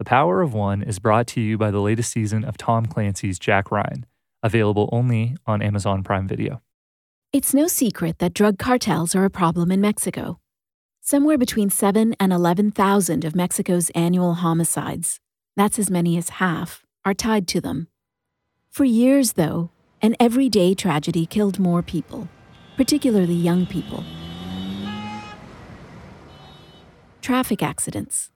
The Power of One is brought to you by the latest season of Tom Clancy's Jack Ryan, available only on Amazon Prime Video. It's no secret that drug cartels are a problem in Mexico. Somewhere between 7 and 11,000 of Mexico's annual homicides, that's as many as half, are tied to them. For years, though, an everyday tragedy killed more people, particularly young people. Traffic accidents.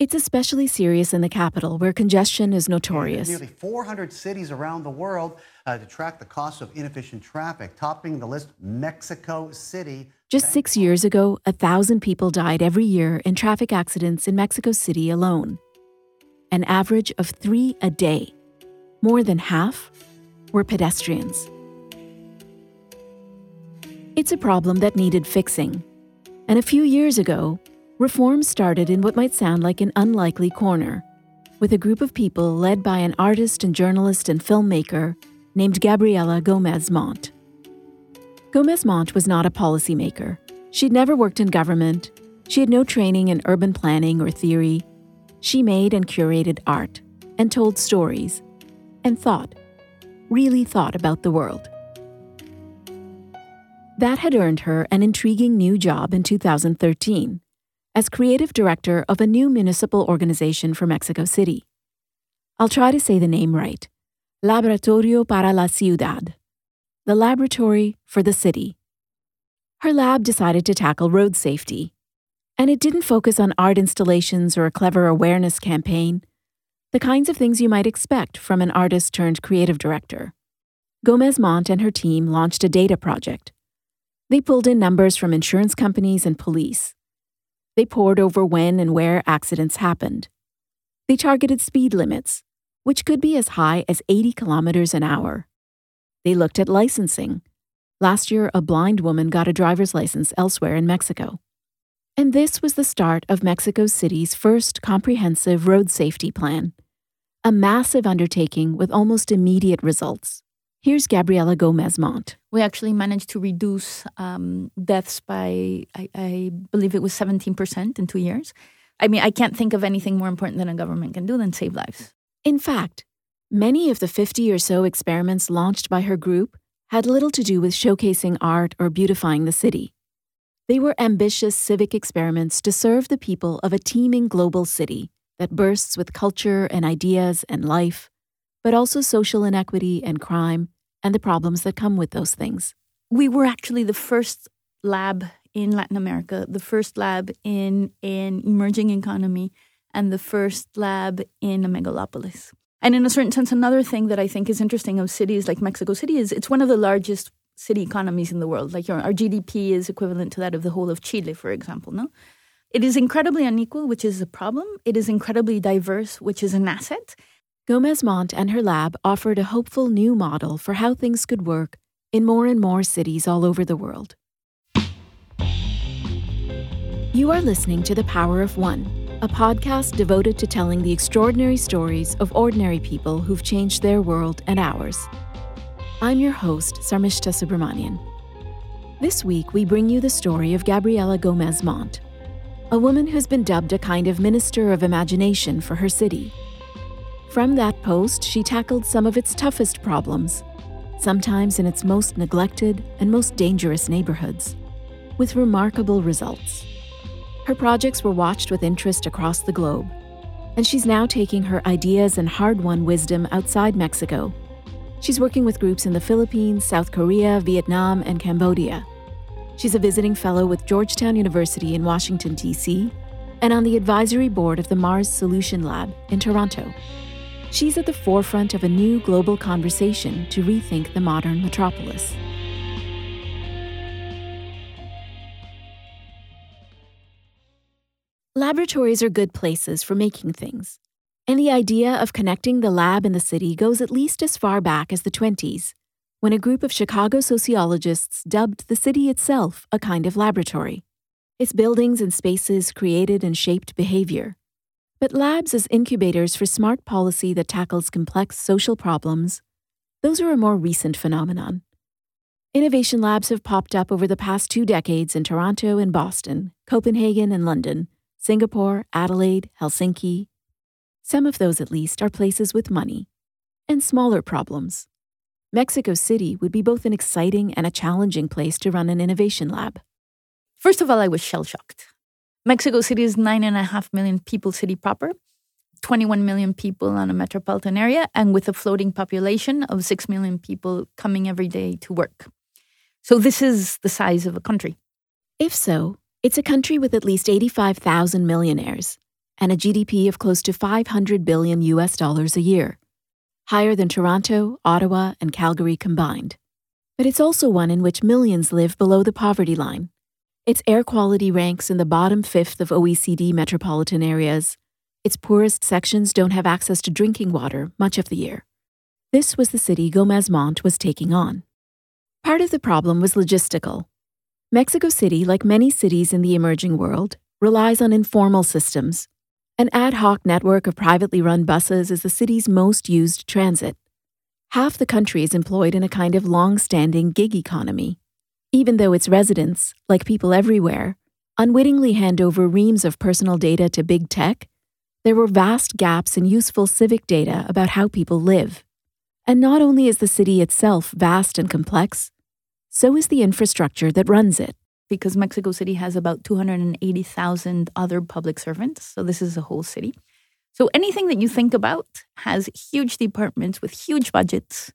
It's especially serious in the capital, where congestion is notorious. Nearly 400 cities around the world uh, to track the cost of inefficient traffic. Topping the list, Mexico City. Just six years ago, a thousand people died every year in traffic accidents in Mexico City alone. An average of three a day. More than half were pedestrians. It's a problem that needed fixing. And a few years ago, Reform started in what might sound like an unlikely corner, with a group of people led by an artist and journalist and filmmaker named Gabriella Gomez Mont. Gomez Mont was not a policymaker. She'd never worked in government. She had no training in urban planning or theory. She made and curated art, and told stories, and thought, really thought about the world. That had earned her an intriguing new job in 2013 as creative director of a new municipal organization for Mexico City. I'll try to say the name right Laboratorio para la Ciudad, the laboratory for the city. Her lab decided to tackle road safety, and it didn't focus on art installations or a clever awareness campaign, the kinds of things you might expect from an artist turned creative director. Gomez Mont and her team launched a data project. They pulled in numbers from insurance companies and police they pored over when and where accidents happened. They targeted speed limits, which could be as high as 80 kilometers an hour. They looked at licensing. Last year, a blind woman got a driver's license elsewhere in Mexico. And this was the start of Mexico City's first comprehensive road safety plan, a massive undertaking with almost immediate results. Here's Gabriella Gomez Mont. We actually managed to reduce um, deaths by, I, I, believe it was 17% in two years. I mean, I can't think of anything more important than a government can do than save lives. In fact, many of the 50 or so experiments launched by her group had little to do with showcasing art or beautifying the city. They were ambitious civic experiments to serve the people of a teeming global city that bursts with culture and ideas and life, but also social inequity and crime and the problems that come with those things. We were actually the first lab in Latin America, the first lab in an emerging economy, and the first lab in a megalopolis. And in a certain sense, another thing that I think is interesting of cities like Mexico City is it's one of the largest city economies in the world. Like our GDP is equivalent to that of the whole of Chile, for example. No, it is incredibly unequal, which is a problem. It is incredibly diverse, which is an asset. Gomez Mont and her lab offered a hopeful new model for how things could work in more and more cities all over the world. You are listening to The Power of One, a podcast devoted to telling the extraordinary stories of ordinary people who've changed their world and ours. I'm your host, Sarmishta Subramanian. This week, we bring you the story of Gabriella Gomez Mont, a woman who's been dubbed a kind of minister of imagination for her city. From that post, she tackled some of its toughest problems, sometimes in its most neglected and most dangerous neighborhoods, with remarkable results. Her projects were watched with interest across the globe, and she's now taking her ideas and hard won wisdom outside Mexico. She's working with groups in the Philippines, South Korea, Vietnam, and Cambodia. She's a visiting fellow with Georgetown University in Washington, D.C., and on the advisory board of the Mars Solution Lab in Toronto she's at the forefront of a new global conversation to rethink the modern metropolis. Laboratories are good places for making things, and the idea of connecting the lab and the city goes at least as far back as the 20s, when a group of Chicago sociologists dubbed the city itself a kind of laboratory. Its buildings and spaces created and shaped behavior, but labs as incubators for smart policy that tackles complex social problems, those are a more recent phenomenon. Innovation labs have popped up over the past two decades in Toronto and Boston, Copenhagen and London, Singapore, Adelaide, Helsinki, Some of those, at least, are places with money and smaller problems. Mexico City would be both an exciting and a challenging place to run an innovation lab. First of all, I was shell shocked. Mexico City is nine and a half million people city proper, 21 million people on a metropolitan area, and with a floating population of 6 million people coming every day to work. So, this is the size of a country. If so, it's a country with at least 85,000 millionaires and a GDP of close to 500 billion US dollars a year higher than Toronto, Ottawa, and Calgary combined. But it's also one in which millions live below the poverty line. Its air quality ranks in the bottom fifth of OECD metropolitan areas. Its poorest sections don't have access to drinking water much of the year. This was the city Gomez Mont was taking on. Part of the problem was logistical. Mexico City, like many cities in the emerging world, relies on informal systems, an ad hoc network of privately run buses is the city's most used transit. Half the country is employed in a kind of long standing gig economy. Even though its residents, like people everywhere, unwittingly hand over reams of personal data to big tech, there were vast gaps in useful civic data about how people live. And not only is the city itself vast and complex, so is the infrastructure that runs it because Mexico City has about 280,000 other public servants. So this is a whole city. So anything that you think about has huge departments with huge budgets.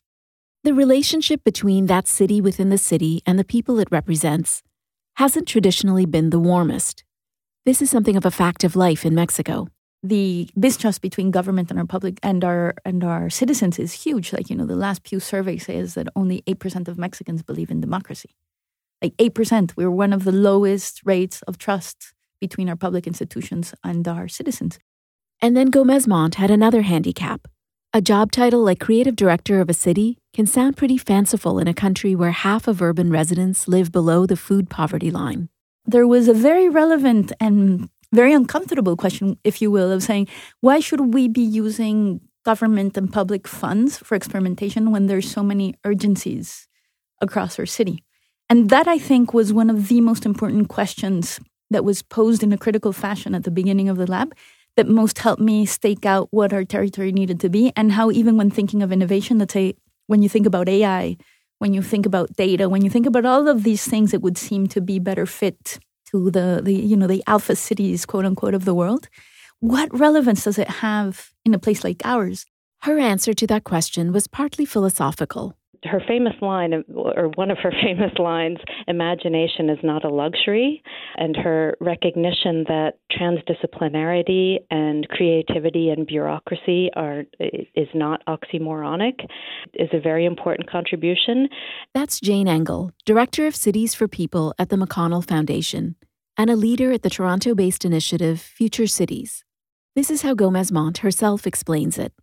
The relationship between that city within the city and the people it represents hasn't traditionally been the warmest. This is something of a fact of life in Mexico. The mistrust between government and our public and our and our citizens is huge. Like, you know, the last Pew survey says that only 8% of Mexicans believe in democracy like 8%. we're one of the lowest rates of trust between our public institutions and our citizens. And then Gomez Mont had another handicap. A job title like creative director of a city can sound pretty fanciful in a country where half of urban residents live below the food poverty line. There was a very relevant and very uncomfortable question, if you will, of saying, why should we be using government and public funds for experimentation when there's so many urgencies across our city? And that, I think, was one of the most important questions that was posed in a critical fashion at the beginning of the lab that most helped me stake out what our territory needed to be and how, even when thinking of innovation, let's say when you think about AI, when you think about data, when you think about all of these things that would seem to be better fit to the, the you know the alpha cities, quote unquote, of the world, what relevance does it have in a place like ours? Her answer to that question was partly philosophical her famous line, or one of her famous lines, imagination is not a luxury, and her recognition that transdisciplinarity and creativity and bureaucracy are is not oxymoronic is a very important contribution. That's Jayne Engle, Director of Cities for People at the McConnell Foundation, and a leader at the Toronto-based initiative Future Cities. This is how Gomez Mont herself explains it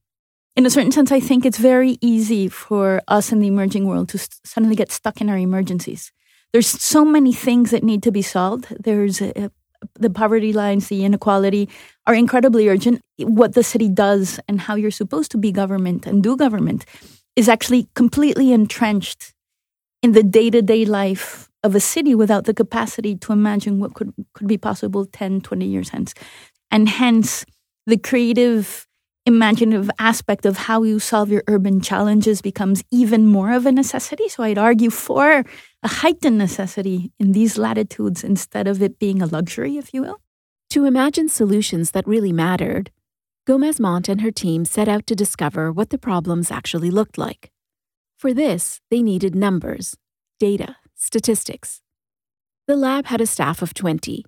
in a certain sense, I think it's very easy for us in the emerging world to suddenly get stuck in our emergencies. There's so many things that need to be solved. There's a, the poverty lines, the inequality are incredibly urgent. What the city does and how you're supposed to be government and do government is actually completely entrenched in the day to day life of a city without the capacity to imagine what could, could be possible 10, 20 years hence. And hence, the creative imaginative aspect of how you solve your urban challenges becomes even more of a necessity. So I'd argue for a heightened necessity in these latitudes instead of it being a luxury, if you will. To imagine solutions that really mattered, Gomez Mont and her team set out to discover what the problems actually looked like. For this, they needed numbers, data, statistics. The lab had a staff of 20.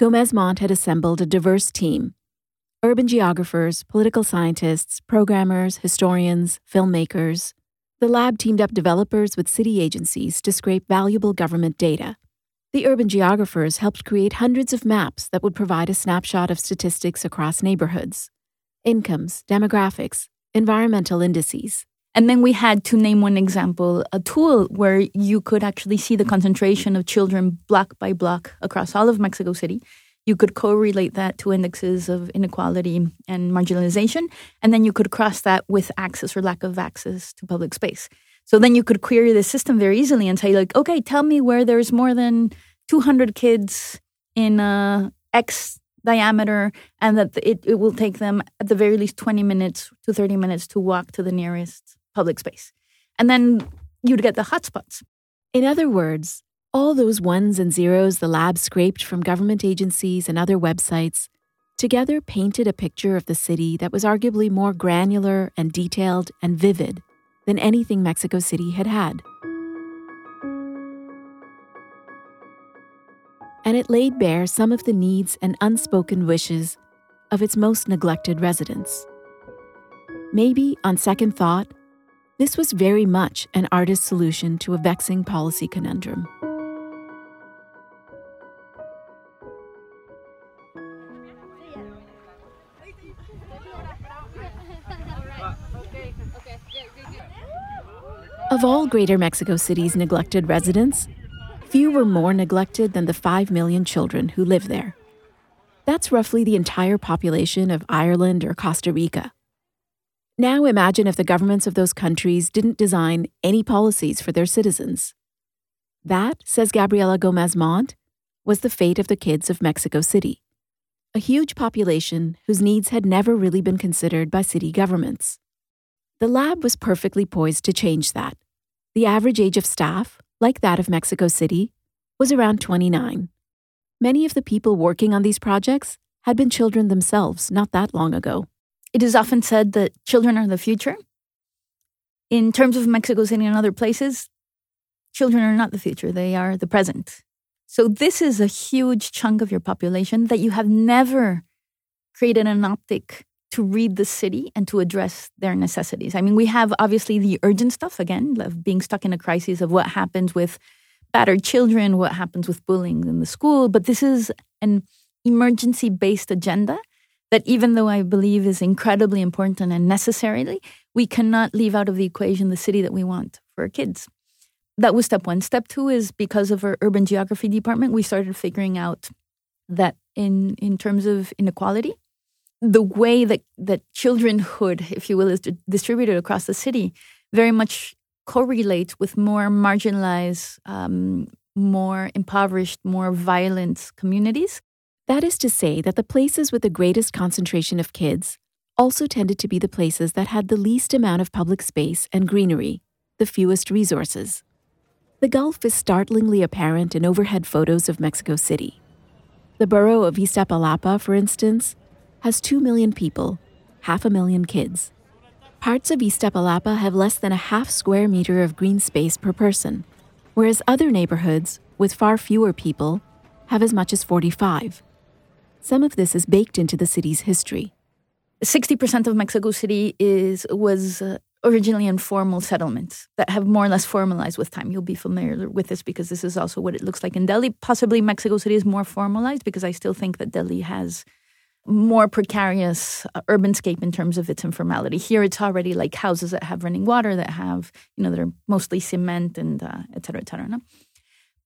Gomez Mont had assembled a diverse team urban geographers, political scientists, programmers, historians, filmmakers. The lab teamed up developers with city agencies to scrape valuable government data. The urban geographers helped create hundreds of maps that would provide a snapshot of statistics across neighborhoods, incomes, demographics, environmental indices. And then we had, to name one example, a tool where you could actually see the concentration of children block by block across all of Mexico City you could correlate that to indexes of inequality and marginalization. And then you could cross that with access or lack of access to public space. So then you could query the system very easily and say, like, okay, tell me where there's more than 200 kids in uh, X diameter and that it, it will take them at the very least 20 minutes to 30 minutes to walk to the nearest public space. And then you'd get the hotspots. In other words, all those ones and zeros the lab scraped from government agencies and other websites together painted a picture of the city that was arguably more granular and detailed and vivid than anything Mexico City had had. And it laid bare some of the needs and unspoken wishes of its most neglected residents. Maybe, on second thought, this was very much an artist's solution to a vexing policy conundrum. Of all Greater Mexico City's neglected residents, few were more neglected than the 5 million children who live there. That's roughly the entire population of Ireland or Costa Rica. Now imagine if the governments of those countries didn't design any policies for their citizens. That, says Gabriella Gomez Mont, was the fate of the kids of Mexico City, a huge population whose needs had never really been considered by city governments. The lab was perfectly poised to change that. The average age of staff, like that of Mexico City, was around 29. Many of the people working on these projects had been children themselves not that long ago. It is often said that children are the future. In terms of Mexico City and other places, children are not the future, they are the present. So, this is a huge chunk of your population that you have never created an optic to read the city and to address their necessities. I mean, we have obviously the urgent stuff again, of being stuck in a crisis of what happens with battered children, what happens with bullying in the school, but this is an emergency based agenda that even though I believe is incredibly important and necessarily, we cannot leave out of the equation the city that we want for our kids. That was step one. Step two is because of our urban geography department, we started figuring out that in in terms of inequality, the way that, that childrenhood, if you will, is distributed across the city very much correlates with more marginalized, um, more impoverished, more violent communities. That is to say, that the places with the greatest concentration of kids also tended to be the places that had the least amount of public space and greenery, the fewest resources. The gulf is startlingly apparent in overhead photos of Mexico City. The borough of Iztapalapa, for instance, has 2 million people, half a million kids. Parts of Iztapalapa have less than a half square meter of green space per person, whereas other neighborhoods, with far fewer people, have as much as 45. Some of this is baked into the city's history. 60% of Mexico City is was uh, originally informal settlements that have more or less formalized with time. You'll be familiar with this because this is also what it looks like in Delhi. Possibly Mexico City is more formalized because I still think that Delhi has more precarious uh, urbanscape in terms of its informality. Here, it's already like houses that have running water, that have you know that are mostly cement and uh, et cetera, et cetera. No?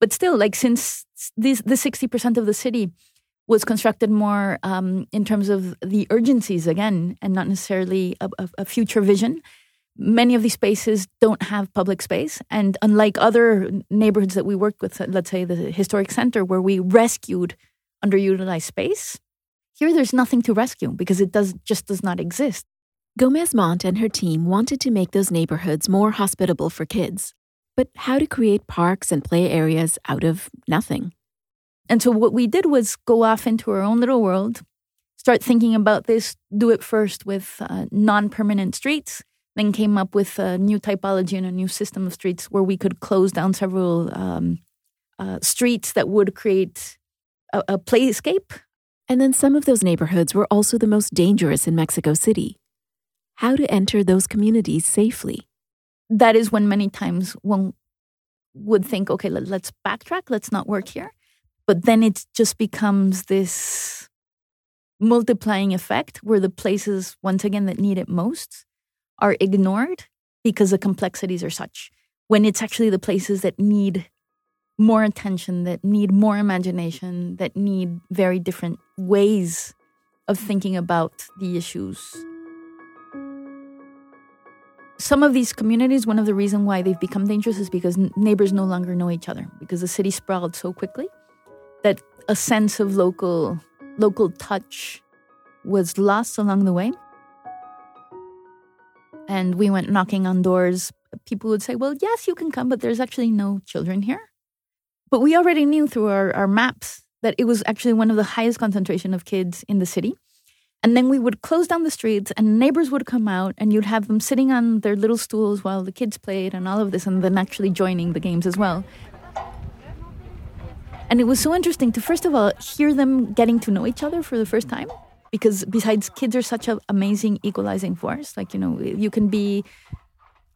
But still, like since this, the sixty percent of the city was constructed more um, in terms of the urgencies again, and not necessarily a, a, a future vision. Many of these spaces don't have public space, and unlike other neighborhoods that we worked with, let's say the historic center, where we rescued underutilized space, here, there's nothing to rescue because it does just does not exist. Gomez Mont and her team wanted to make those neighborhoods more hospitable for kids. But how to create parks and play areas out of nothing? And so, what we did was go off into our own little world, start thinking about this, do it first with uh, non permanent streets, then came up with a new typology and a new system of streets where we could close down several um, uh, streets that would create a, a playscape and then some of those neighborhoods were also the most dangerous in Mexico City. How to enter those communities safely? That is when many times one would think, okay, let, us backtrack, let's not work here. But then it just becomes this multiplying effect where the places, once again, that need it most are ignored because the complexities are such. When it's actually the places that need more attention, that need more imagination, that need very different ways of thinking about the issues. Some of these communities, one of the reasons why they've become dangerous is because neighbors no longer know each other, because the city sprawled so quickly that a sense of local local touch was lost along the way. And we went knocking on doors. People would say, Well, yes, you can come, but there's actually no children here. But we already knew through our, our maps that it was actually one of the highest concentration of kids in the city. And then we would close down the streets, and neighbors would come out, and you'd have them sitting on their little stools while the kids played and all of this, and then actually joining the games as well. And it was so interesting to, first of all, hear them getting to know each other for the first time. Because besides, kids are such an amazing equalizing force. Like, you know, you can be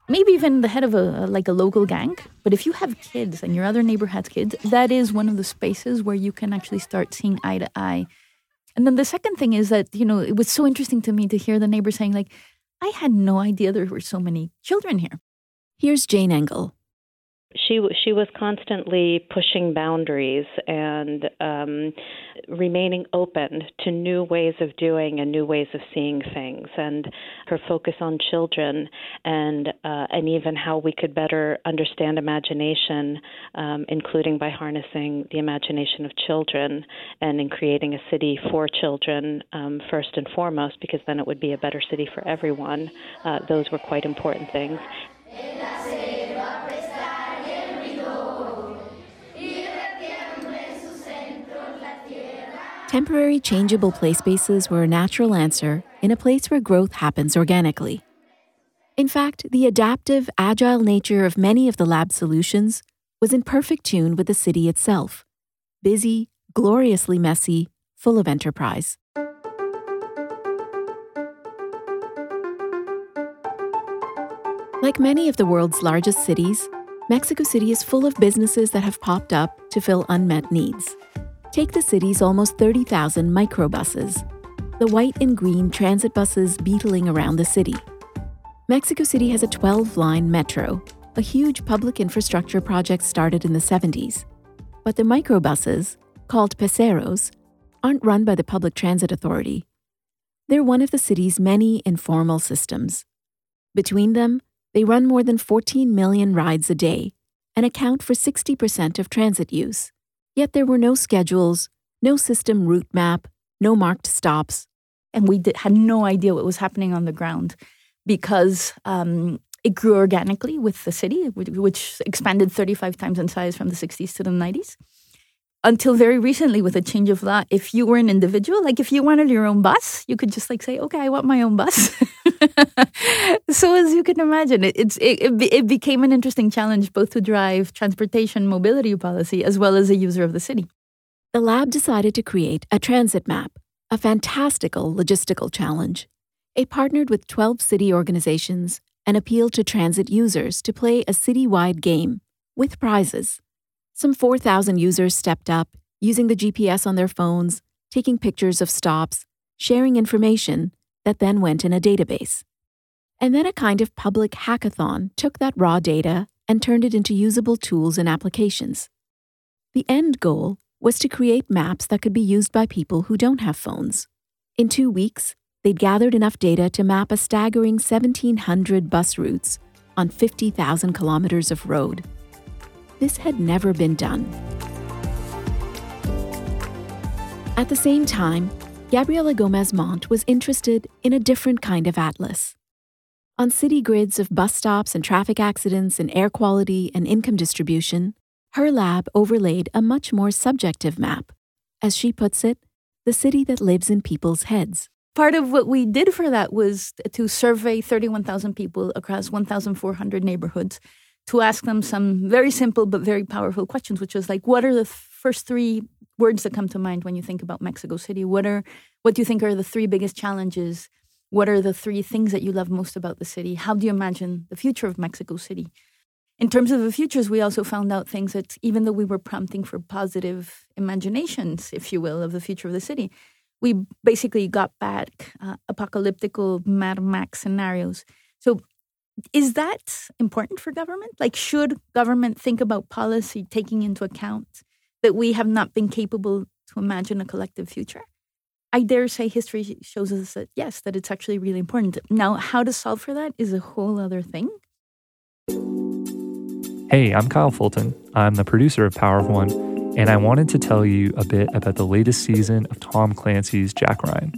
maybe even the head of a like a local gang but if you have kids and your other neighbor has kids that is one of the spaces where you can actually start seeing eye to eye. And then the second thing is that you know it was so interesting to me to hear the neighbor saying like i had no idea there were so many children here. Here's jayne engle she she was constantly pushing boundaries and um, remaining open to new ways of doing and new ways of seeing things. And her focus on children and uh, and even how we could better understand imagination, um, including by harnessing the imagination of children and in creating a city for children um, first and foremost, because then it would be a better city for everyone. Uh, those were quite important things. Temporary changeable play spaces were a natural answer in a place where growth happens organically. In fact, the adaptive, agile nature of many of the lab solutions was in perfect tune with the city itself busy, gloriously messy, full of enterprise. Like many of the world's largest cities, Mexico City is full of businesses that have popped up to fill unmet needs. Take the city's almost 30,000 microbuses, the white and green transit buses beetling around the city. Mexico City has a 12 line metro, a huge public infrastructure project started in the 70s. But the microbuses, called peseros, aren't run by the Public Transit Authority. They're one of the city's many informal systems. Between them, they run more than 14 million rides a day and account for 60% of transit use. Yet there were no schedules, no system route map, no marked stops. And we did, had no idea what was happening on the ground because um, it grew organically with the city, which expanded 35 times in size from the 60s to the 90s until very recently with a change of law if you were an individual like if you wanted your own bus you could just like say okay i want my own bus. So as you can imagine it, it's it, it, it became an interesting challenge both to drive transportation mobility policy as well as a user of the city. The lab decided to create a transit map a fantastical logistical challenge. It partnered with 12 city organizations and appealed to transit users to play a citywide game with prizes some 4,000 users stepped up, using the GPS on their phones, taking pictures of stops, sharing information that then went in a database. And then a kind of public hackathon took that raw data and turned it into usable tools and applications. The end goal was to create maps that could be used by people who don't have phones. In two weeks, they'd gathered enough data to map a staggering 1,700 bus routes on 50,000 kilometers of road this had never been done. At the same time, Gabriella Gomez Mont was interested in a different kind of atlas. On city grids of bus stops and traffic accidents and air quality and income distribution, her lab overlaid a much more subjective map. As she puts it, the city that lives in people's heads. Part of what we did for that was to survey 31,000 people across 1,400 neighborhoods to ask them some very simple but very powerful questions, which was like, what are the first three words that come to mind when you think about Mexico City? What are what do you think are the three biggest challenges? What are the three things that you love most about the city? How do you imagine the future of Mexico City? In terms of the futures, we also found out things that even though we were prompting for positive imaginations, if you will, of the future of the city, we basically got back uh, apocalyptical Mad Max scenarios. So is that important for government? Like, should government think about policy taking into account that we have not been capable to imagine a collective future? I dare say history shows us that yes, that it's actually really important. Now, how to solve for that is a whole other thing. Hey, I'm Kyle Fulton. I'm the producer of Power of One, and I wanted to tell you a bit about the latest season of Tom Clancy's Jack Ryan.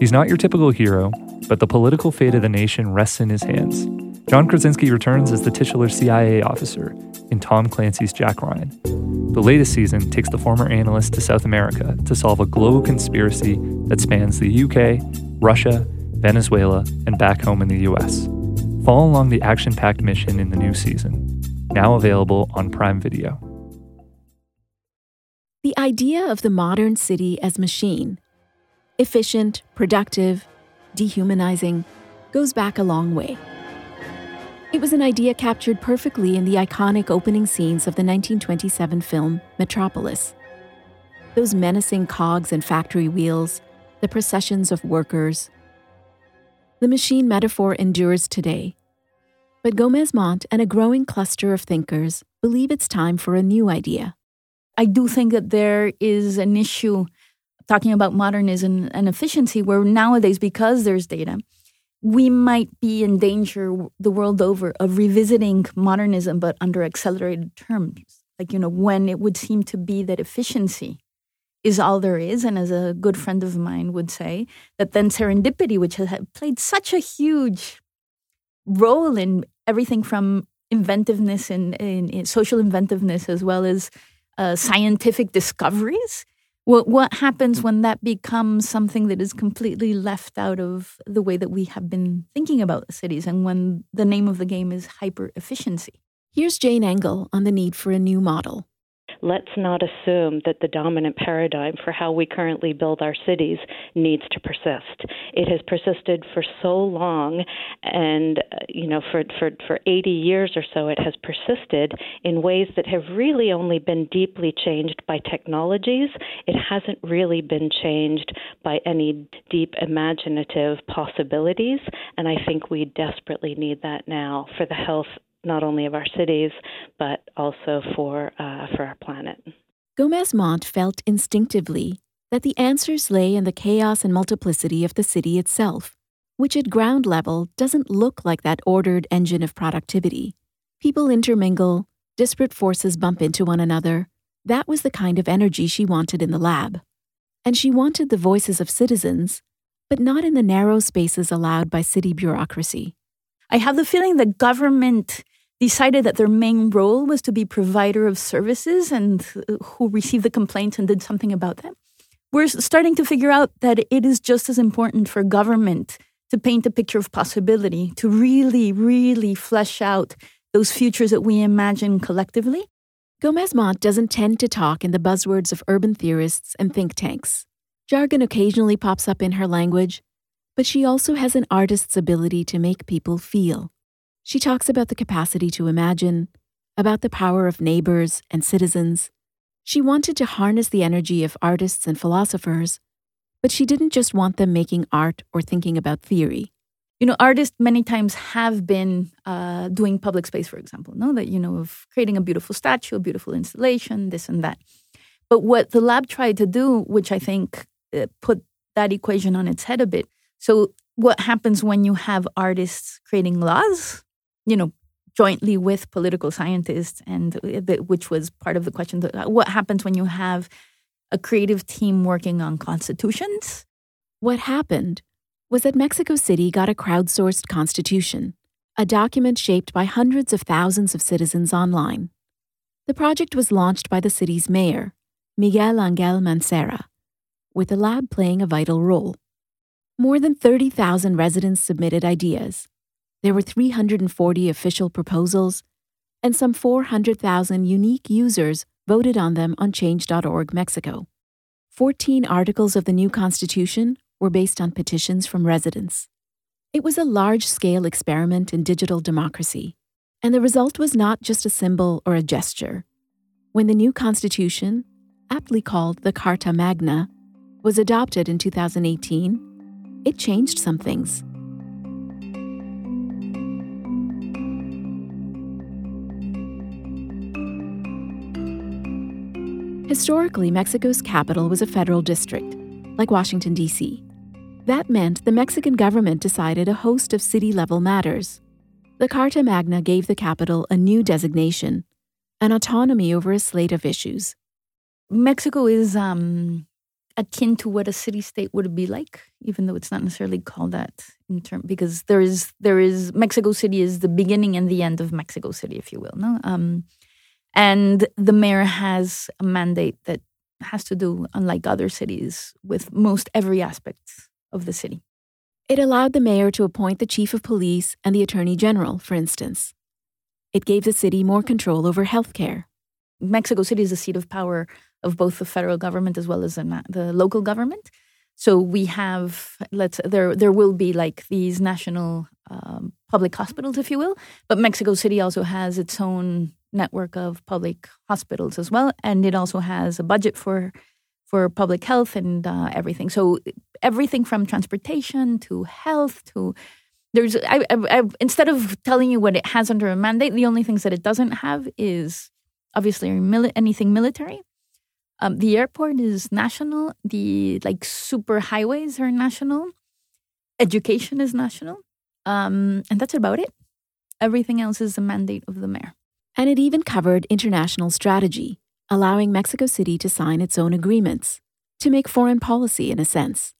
He's not your typical hero, but the political fate of the nation rests in his hands. John Krasinski returns as the titular CIA officer in Tom Clancy's Jack Ryan. The latest season takes the former analyst to South America to solve a global conspiracy that spans the UK, Russia, Venezuela, and back home in the US. Follow along the action packed mission in the new season, now available on Prime Video. The idea of the modern city as machine, efficient, productive, dehumanizing, goes back a long way. It was an idea captured perfectly in the iconic opening scenes of the 1927 film Metropolis. Those menacing cogs and factory wheels, the processions of workers. The machine metaphor endures today. But Gomez Mont and a growing cluster of thinkers believe it's time for a new idea. I do think that there is an issue talking about modernism and efficiency where nowadays, because there's data, we might be in danger the world over of revisiting modernism, but under accelerated terms. Like, you know, when it would seem to be that efficiency is all there is. And as a good friend of mine would say, that then serendipity, which has played such a huge role in everything from inventiveness and, in social inventiveness as well as uh, scientific discoveries, what, what happens mm. when that becomes something that is completely left out of the way that we have been thinking about cities and when the name of the game is hyper efficiency? Here's Jayne Engle on the need for a new model let's not assume that the dominant paradigm for how we currently build our cities needs to persist. It has persisted for so long, and uh, you know, for for for 80 years or so, it has persisted in ways that have really only been deeply changed by technologies. It hasn't really been changed by any deep imaginative possibilities, and I think we desperately need that now for the health not only of our cities, but also for, uh, for our planet. Gomez Mont felt instinctively that the answers lay in the chaos and multiplicity of the city itself, which at ground level doesn't look like that ordered engine of productivity. People intermingle, disparate forces bump into one another. That was the kind of energy she wanted in the lab. And she wanted the voices of citizens, but not in the narrow spaces allowed by city bureaucracy. I have the feeling that government decided that their main role was to be provider of services and uh, who received the complaints and did something about them. We're starting to figure out that it is just as important for government to paint a picture of possibility, to really, really flesh out those futures that we imagine collectively. Gomez Mont doesn't tend to talk in the buzzwords of urban theorists and think tanks. Jargon occasionally pops up in her language, but she also has an artist's ability to make people feel. She talks about the capacity to imagine, about the power of neighbors and citizens. She wanted to harness the energy of artists and philosophers, but she didn't just want them making art or thinking about theory. You know, artists many times have been uh, doing public space, for example, no, that you know of creating a beautiful statue, a beautiful installation, this and that. But what the lab tried to do, which I think uh, put that equation on its head a bit. So, what happens when you have artists creating laws you know, jointly with political scientists, and which was part of the question: uh, what happens when you have a creative team working on constitutions? What happened was that Mexico City got a crowdsourced constitution, a document shaped by hundreds of thousands of citizens online. The project was launched by the city's mayor, Miguel Angel Mancera, with the lab playing a vital role. More than 30,000 residents submitted ideas, there were 340 official proposals, and some 400,000 unique users voted on them on Change.org Mexico. 14 articles of the new Constitution were based on petitions from residents. It was a large scale experiment in digital democracy, and the result was not just a symbol or a gesture. When the new Constitution, aptly called the Carta Magna, was adopted in 2018, it changed some things. Historically, Mexico's capital was a federal district, like Washington, D.C. That meant the Mexican government decided a host of city level matters. The Carta Magna gave the capital a new designation, an autonomy over a slate of issues. Mexico is um, akin to what a city state would be like, even though it's not necessarily called that in term because there is there is Mexico City is the beginning and the end of Mexico City, if you will. No, um, and the mayor has a mandate that has to do, unlike other cities, with most every aspect of the city. It allowed the mayor to appoint the chief of police and the attorney general, for instance. It gave the city more control over healthcare. Mexico City is the seat of power of both the federal government as well as the, the local government. So we have let's there there will be like these national um, public hospitals, if you will, but Mexico City also has its own network of public hospitals as well, and it also has a budget for for public health and uh, everything. So everything from transportation to health to there's I, I, I, instead of telling you what it has under a mandate, the only things that it doesn't have is obviously anything military um, the airport is national. The like super highways are national. Education is national, um, and that's about it. Everything else is the mandate of the mayor. And it even covered international strategy, allowing Mexico City to sign its own agreements, to make foreign policy in a sense.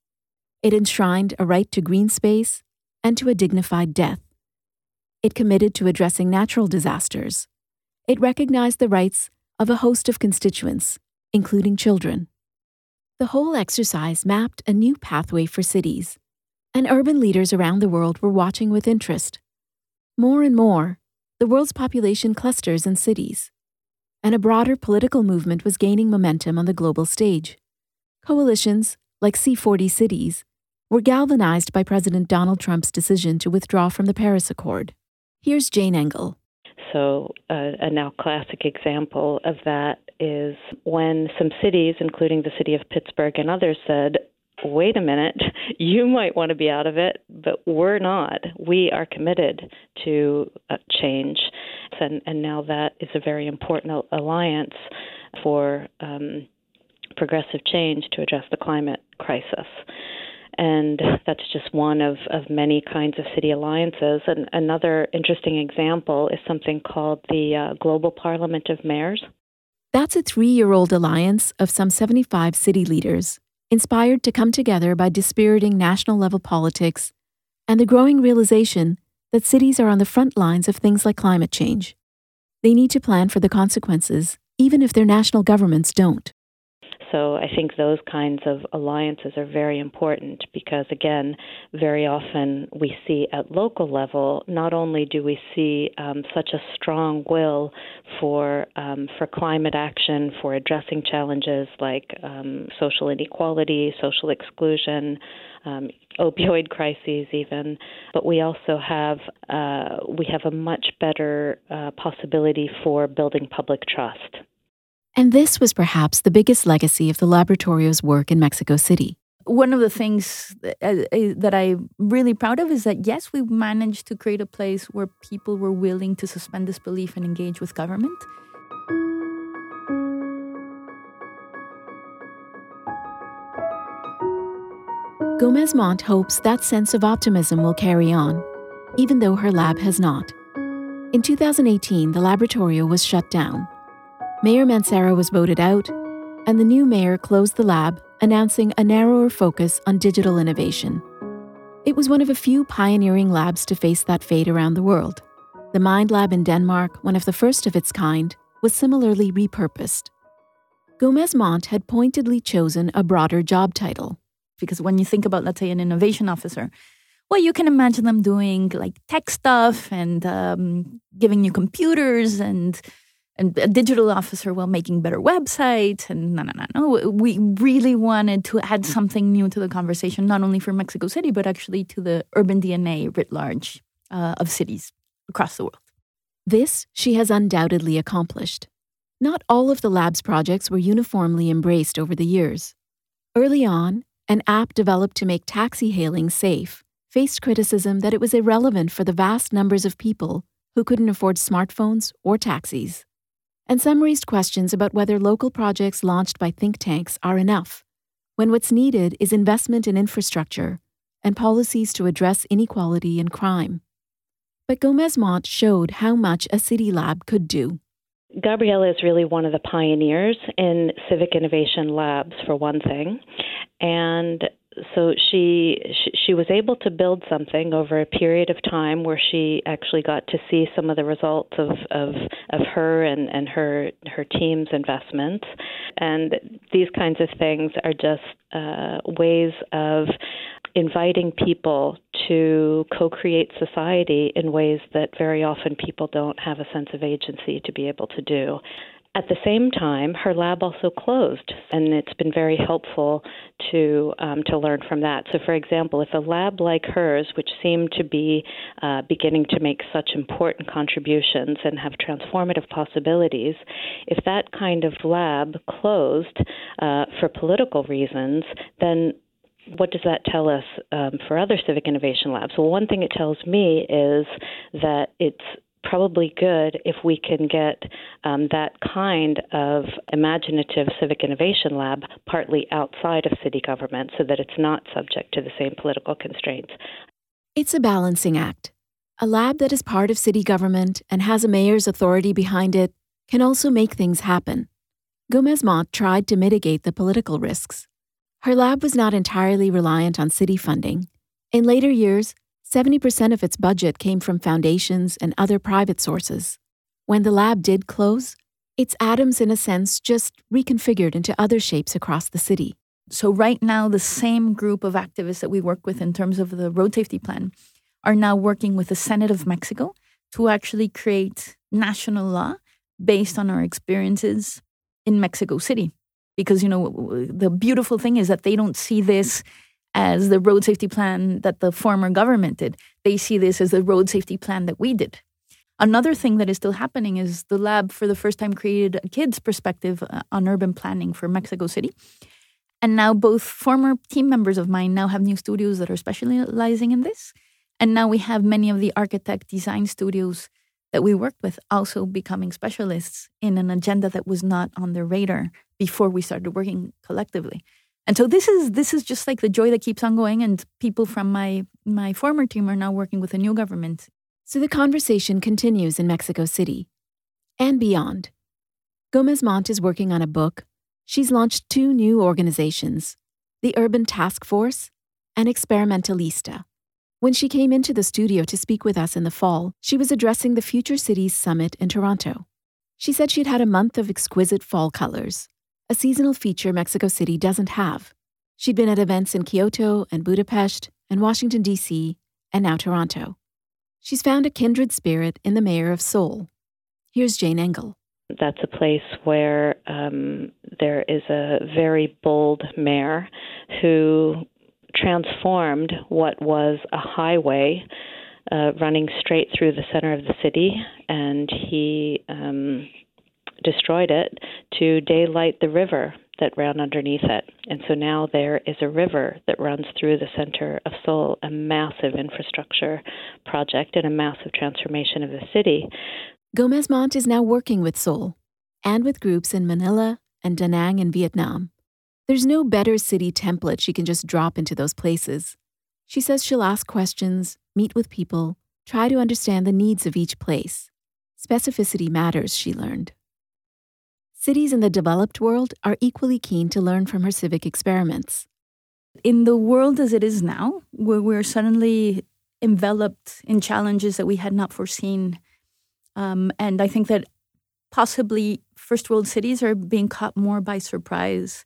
It enshrined a right to green space and to a dignified death. It committed to addressing natural disasters. It recognized the rights of a host of constituents, including children. The whole exercise mapped a new pathway for cities, and urban leaders around the world were watching with interest. More and more, the world's population clusters in cities, and a broader political movement was gaining momentum on the global stage. Coalitions, like C40 Cities, were galvanized by President Donald Trump's decision to withdraw from the Paris Accord. Here's Jayne Engle. So, uh, a now classic example of that is when some cities, including the city of Pittsburgh and others, said, wait a minute, you might want to be out of it, but we're not. We are committed to uh, change. And, and now that is a very important alliance for um, progressive change to address the climate crisis. And that's just one of, of many kinds of city alliances. And another interesting example is something called the uh, Global Parliament of Mayors. That's a three year old alliance of some 75 city leaders, inspired to come together by dispiriting national level politics and the growing realization that cities are on the front lines of things like climate change. They need to plan for the consequences, even if their national governments don't. So I think those kinds of alliances are very important because, again, very often we see at local level, not only do we see um, such a strong will for um, for climate action, for addressing challenges like um, social inequality, social exclusion. Um, opioid crises even but we also have uh, we have a much better uh, possibility for building public trust and this was perhaps the biggest legacy of the laboratorio's work in Mexico City. One of the things uh, uh, that I'm really proud of is that, yes, we managed to create a place where people were willing to suspend disbelief and engage with government. Gomez Mont hopes that sense of optimism will carry on, even though her lab has not. In 2018, the laboratorio was shut down Mayor Mancera was voted out, and the new mayor closed the lab, announcing a narrower focus on digital innovation. It was one of a few pioneering labs to face that fate around the world. The Mind Lab in Denmark, one of the first of its kind, was similarly repurposed. Gomez Mont had pointedly chosen a broader job title. Because when you think about, let's say, an innovation officer, well, you can imagine them doing like tech stuff and um, giving you computers and and a digital officer while making better websites and no no no no. We really wanted to add something new to the conversation not only for mexico city but actually to the urban dna writ large uh, of cities across the world. This she has undoubtedly accomplished. Not all of the lab's projects were uniformly embraced over the years. Early on an app developed to make taxi hailing safe faced criticism that it was irrelevant for the vast numbers of people who couldn't afford smartphones or taxis and some raised questions about whether local projects launched by think tanks are enough, when what's needed is investment in infrastructure and policies to address inequality and crime. But Gomez Mont showed how much a city lab could do. Gabriella is really one of the pioneers in civic innovation labs, for one thing. And so she, she she was able to build something over a period of time where she actually got to see some of the results of of, of her and, and her her team's investments and these kinds of things are just uh, ways of inviting people to co create society in ways that very often people don't have a sense of agency to be able to do. At the same time, her lab also closed, and it's been very helpful to um, to learn from that. So, for example, if a lab like hers, which seemed to be uh, beginning to make such important contributions and have transformative possibilities, if that kind of lab closed uh, for political reasons, then what does that tell us um, for other civic innovation labs? Well, one thing it tells me is that it's probably good if we can get um, that kind of imaginative civic innovation lab partly outside of city government so that it's not subject to the same political constraints. It's a balancing act. A lab that is part of city government and has a mayor's authority behind it can also make things happen. Gomez Mont tried to mitigate the political risks. Her lab was not entirely reliant on city funding. In later years, 70% of its budget came from foundations and other private sources. When the lab did close, its atoms, in a sense, just reconfigured into other shapes across the city. So, right now, the same group of activists that we work with in terms of the road safety plan are now working with the Senate of Mexico to actually create national law based on our experiences in Mexico City because you know the beautiful thing is that they don't see this as the road safety plan that the former government did. They see this as the road safety plan that we did. Another thing that is still happening is the lab for the first time created a kids perspective uh, on urban planning for Mexico City. And now both former team members of mine now have new studios that are specializing in this. And now we have many of the architect design studios that we worked with also becoming specialists in an agenda that was not on their radar before we started working collectively. And so this is this is just like the joy that keeps on going and people from my my former team are now working with a new government. So the conversation continues in Mexico City and beyond. Gomez Mont is working on a book. She's launched two new organizations, the Urban Task Force and Experimentalista. When she came into the studio to speak with us in the fall, she was addressing the Future Cities Summit in Toronto. She said she'd had a month of exquisite fall colors, a seasonal feature Mexico City doesn't have. She'd been at events in Kyoto and Budapest and Washington, D.C., and now Toronto. She's found a kindred spirit in the mayor of Seoul. Here's Jayne Engle. That's a place where um, there is a very bold mayor who transformed what was a highway uh, running straight through the center of the city, and he um, destroyed it to daylight the river that ran underneath it. And so now there is a river that runs through the center of Seoul, a massive infrastructure project and a massive transformation of the city. Gomez Mont is now working with Seoul and with groups in Manila and Da Nang in Vietnam there's no better city template she can just drop into those places. She says she'll ask questions, meet with people, try to understand the needs of each place. Specificity matters, she learned. Cities in the developed world are equally keen to learn from her civic experiments. In the world as it is now, where we're suddenly enveloped in challenges that we had not foreseen, um, and I think that possibly first world cities are being caught more by surprise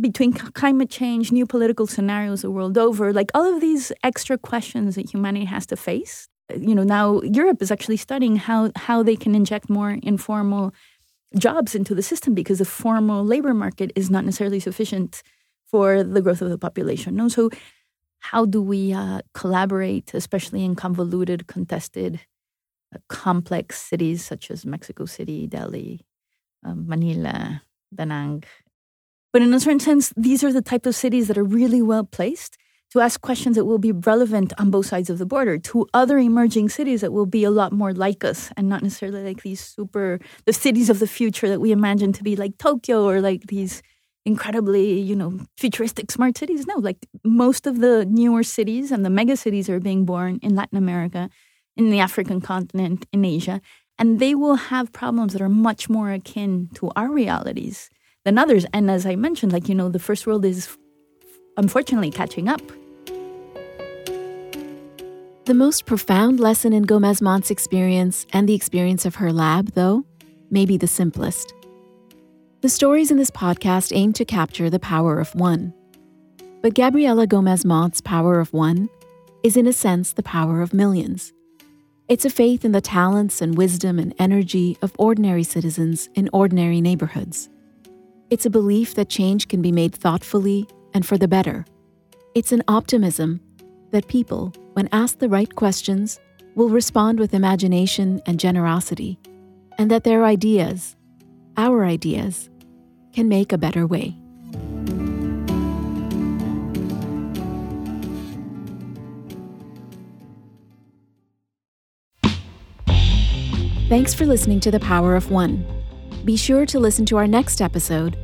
between climate change, new political scenarios the world over, like all of these extra questions that humanity has to face. You know, now Europe is actually studying how how they can inject more informal jobs into the system because the formal labor market is not necessarily sufficient for the growth of the population. No, so how do we uh, collaborate, especially in convoluted, contested, uh, complex cities such as Mexico City, Delhi, um, Manila, Da Nang, but in a certain sense, these are the type of cities that are really well placed to ask questions that will be relevant on both sides of the border to other emerging cities that will be a lot more like us and not necessarily like these super, the cities of the future that we imagine to be like Tokyo or like these incredibly, you know, futuristic smart cities. No, like most of the newer cities and the mega cities are being born in Latin America, in the African continent, in Asia. And they will have problems that are much more akin to our realities than others. And as I mentioned, like, you know, the first world is unfortunately catching up. The most profound lesson in Gomez Mont's experience and the experience of her lab, though, may be the simplest. The stories in this podcast aim to capture the power of one. But Gabriella Gomez Mont's power of one is, in a sense, the power of millions. It's a faith in the talents and wisdom and energy of ordinary citizens in ordinary neighborhoods. It's a belief that change can be made thoughtfully and for the better. It's an optimism that people, when asked the right questions, will respond with imagination and generosity, and that their ideas, our ideas, can make a better way. Thanks for listening to The Power of One. Be sure to listen to our next episode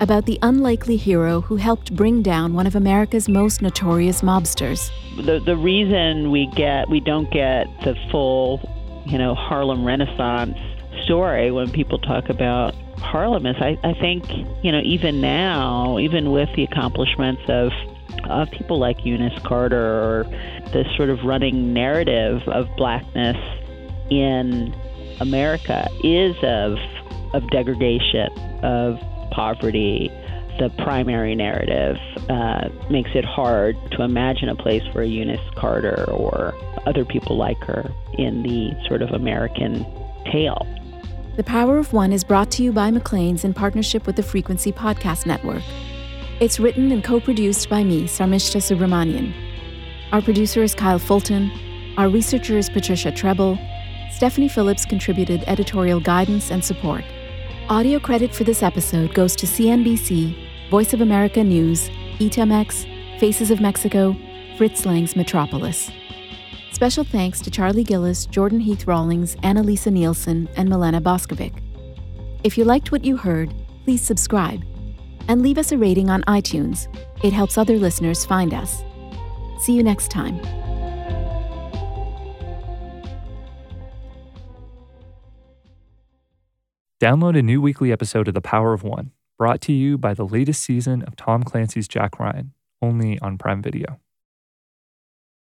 about the unlikely hero who helped bring down one of America's most notorious mobsters. The the reason we get we don't get the full, you know, Harlem Renaissance story when people talk about Harlem is I, I think, you know, even now, even with the accomplishments of of people like Eunice Carter or this sort of running narrative of blackness in America is of of degradation, of poverty. The primary narrative uh, makes it hard to imagine a place for Eunice Carter or other people like her in the sort of American tale. The Power of One is brought to you by Maclean's in partnership with the Frequency Podcast Network. It's written and co produced by me, Sarmishta Subramanian. Our producer is Kyle Fulton. Our researcher is Patricia Treble. Stephanie Phillips contributed editorial guidance and support. Audio credit for this episode goes to CNBC, Voice of America News, ETMX, Faces of Mexico, Fritz Lang's Metropolis. Special thanks to Charlie Gillis, Jordan Heath Rawlings, Annalisa Nielsen, and Milena Boskovic. If you liked what you heard, please subscribe and leave us a rating on iTunes. It helps other listeners find us. See you next time. Download a new weekly episode of The Power of One, brought to you by the latest season of Tom Clancy's Jack Ryan, only on Prime Video.